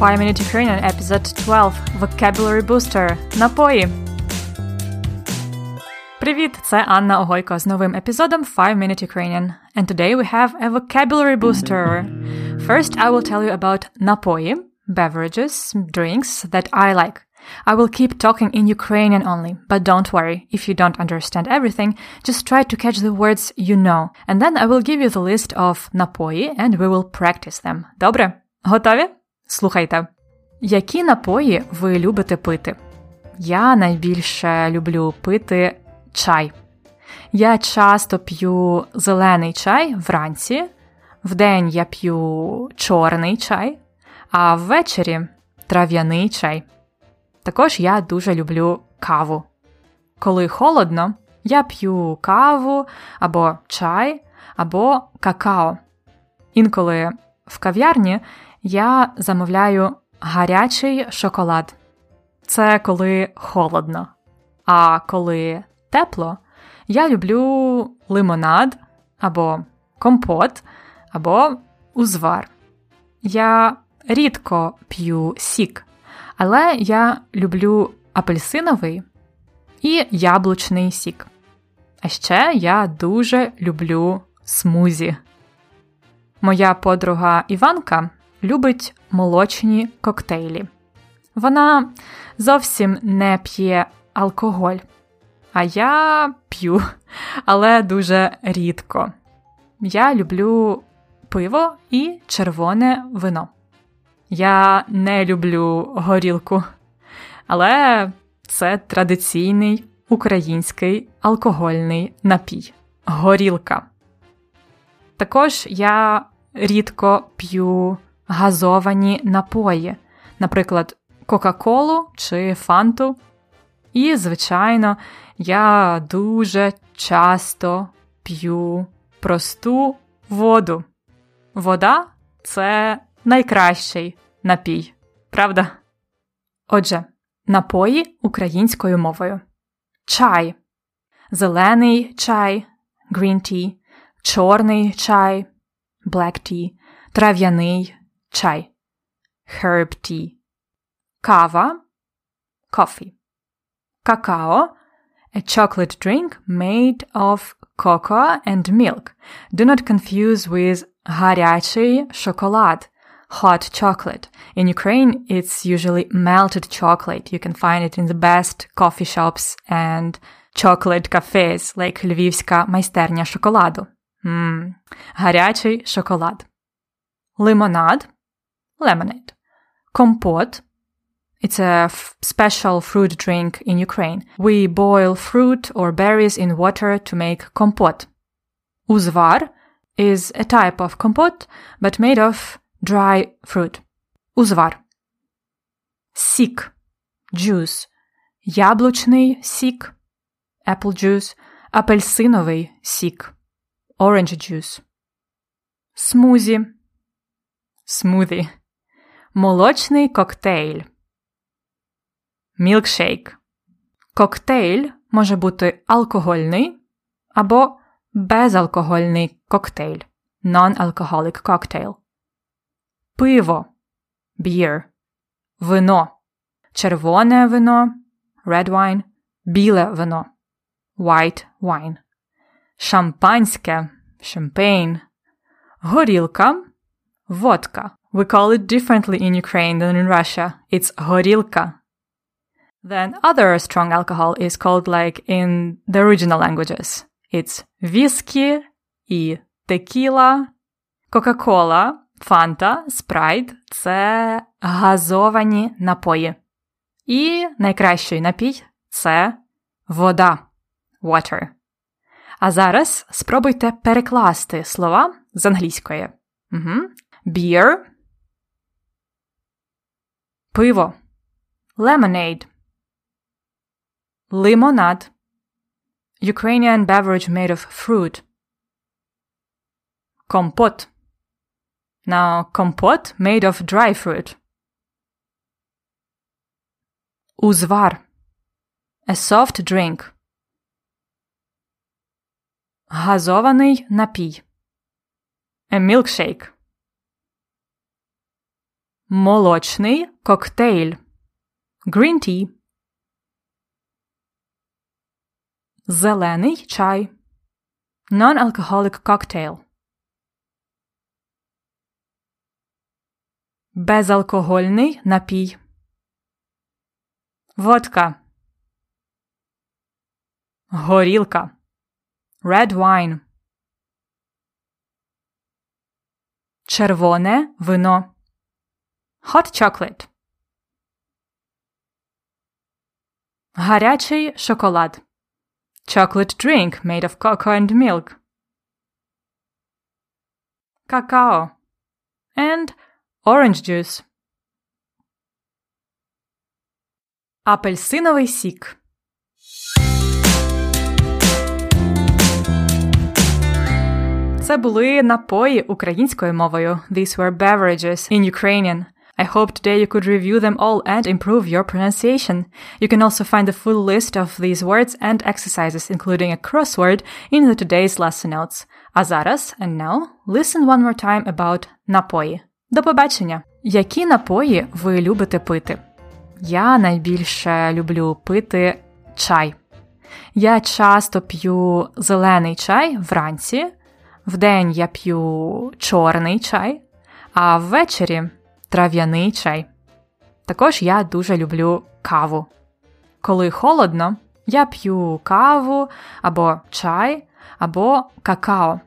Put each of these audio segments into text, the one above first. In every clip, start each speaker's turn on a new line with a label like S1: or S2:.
S1: 5 Minute Ukrainian episode 12 Vocabulary Booster Напої. Привіт! Це Анна Огойко з новим епізодом 5 Minute Ukrainian. And today we have a vocabulary booster. First, I will tell you about напої, beverages, drinks that I like. I will keep talking in Ukrainian only, but don't worry, if you don't understand everything, just try to catch the words you know, and then I will give you the list of напої and we will practice them. Добре? Готові? Слухайте. Які напої ви любите пити? Я найбільше люблю пити чай. Я часто п'ю зелений чай вранці, вдень я п'ю чорний чай, а ввечері трав'яний чай. Також я дуже люблю каву. Коли холодно, я п'ю каву або чай, або какао. Інколи в кав'ярні я замовляю гарячий шоколад. Це коли холодно. А коли тепло, я люблю лимонад або компот, або узвар. Я рідко п'ю сік, але я люблю апельсиновий і яблучний сік. А ще я дуже люблю смузі. Моя подруга Іванка любить молочні коктейлі. Вона зовсім не п'є алкоголь, а я п'ю, але дуже рідко. Я люблю пиво і червоне вино. Я не люблю горілку, але це традиційний український алкогольний напій горілка. Також я рідко п'ю газовані напої, наприклад, Кока-Колу чи Фанту. І, звичайно, я дуже часто п'ю просту воду. Вода це найкращий напій, правда? Отже, напої українською мовою: чай, зелений чай, green tea, чорний чай, black tea, трав'яний чай, herb tea, кава, coffee, какао, a chocolate drink made of cocoa and milk. Do not confuse with гарячий шоколад, hot chocolate. In Ukraine, it's usually melted chocolate. You can find it in the best coffee shops and chocolate cafes, like Львівська майстерня шоколаду. Mm. Гарячий шоколад. Лимонад, lemonade. Компот, it's a f- special fruit drink in Ukraine. We boil fruit or berries in water to make компот. Узвар is a type of компот, but made of dry fruit. Узвар. Сік, juice. Яблучний сік, apple juice, апельсиновий сік, orange juice. Смузі, смузі. Молочний коктейль. Мілкшейк. Коктейль може бути алкогольний або безалкогольний коктейль. Non-alcoholic cocktail. Пиво. Beer. Вино. Червоне вино. Red wine. Біле вино. White wine. Шампанське. Champagne. Горілка. Водка. We call it differently in Ukraine than in Russia. It's горілка. Then other strong alcohol is called like in the original languages. It's whiskey і tequila, Coca-Cola, Fanta, Sprite – це газовані напої. І найкращий напій це вода water. А зараз спробуйте перекласти слова з англійської. Угу. Beer Пиво Lemonade Limonad Ukrainian beverage made of fruit. Компот. Now, компот made of dry fruit. Узвар. A soft drink. Газований напій. A milkshake. Молочний коктейль. Green tea. Зелений чай. Non-alcoholic cocktail. Безалкогольний напій. Водка. Горілка. Red wine. Червоне вино. Hot chocolate. Гарячий шоколад. Chocolate drink made of cocoa and milk. Cacao. And orange juice. Апельсиновий сік. Це були напої українською мовою. These were beverages in Ukrainian. I hope today you could review them all and improve your pronunciation. You can also find the full list of these words and exercises, including a crossword, in the today's lesson notes. А зараз, and now, listen one more time about напої. До побачення! Які напої ви любите пити? Я найбільше люблю пити чай. Я часто п'ю зелений чай вранці. Вдень я п'ю чорний чай, а ввечері Трав'яний чай. Також я дуже люблю каву. Коли холодно, я п'ю каву або чай, або какао.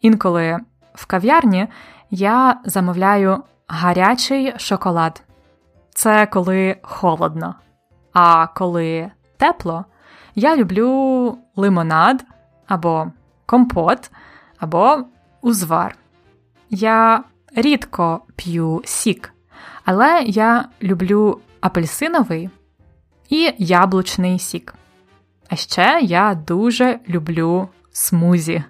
S1: Інколи в кав'ярні я замовляю гарячий шоколад. Це коли холодно. А коли тепло, я люблю лимонад або компот або узвар. Я рідко п'ю сік, але я люблю апельсиновий і яблучний сік. А ще я дуже люблю смузі.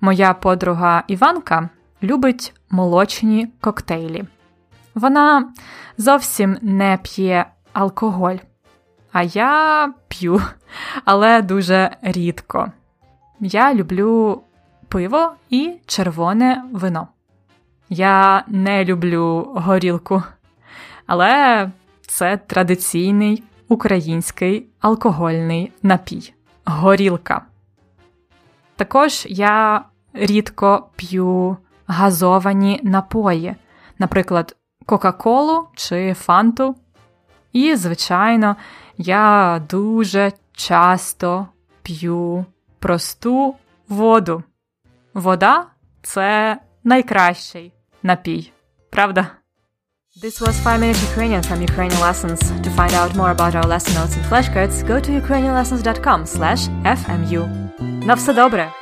S1: Моя подруга Іванка любить молочні коктейлі. Вона зовсім не п'є алкоголь, а я п'ю, але дуже рідко. Я люблю пиво і червоне вино. Я не люблю горілку, але це традиційний український алкогольний напій горілка. Також я рідко п'ю газовані напої, наприклад, Кока-Колу чи Фанту. І, звичайно, я дуже часто п'ю просту воду. Вода це найкращий напій, правда? This was 5 Minute Ukrainian from Ukrainian Lessons. To find out more about our lesson notes and flashcards, go to ukrainianlessons.com slash fmu. На все добре!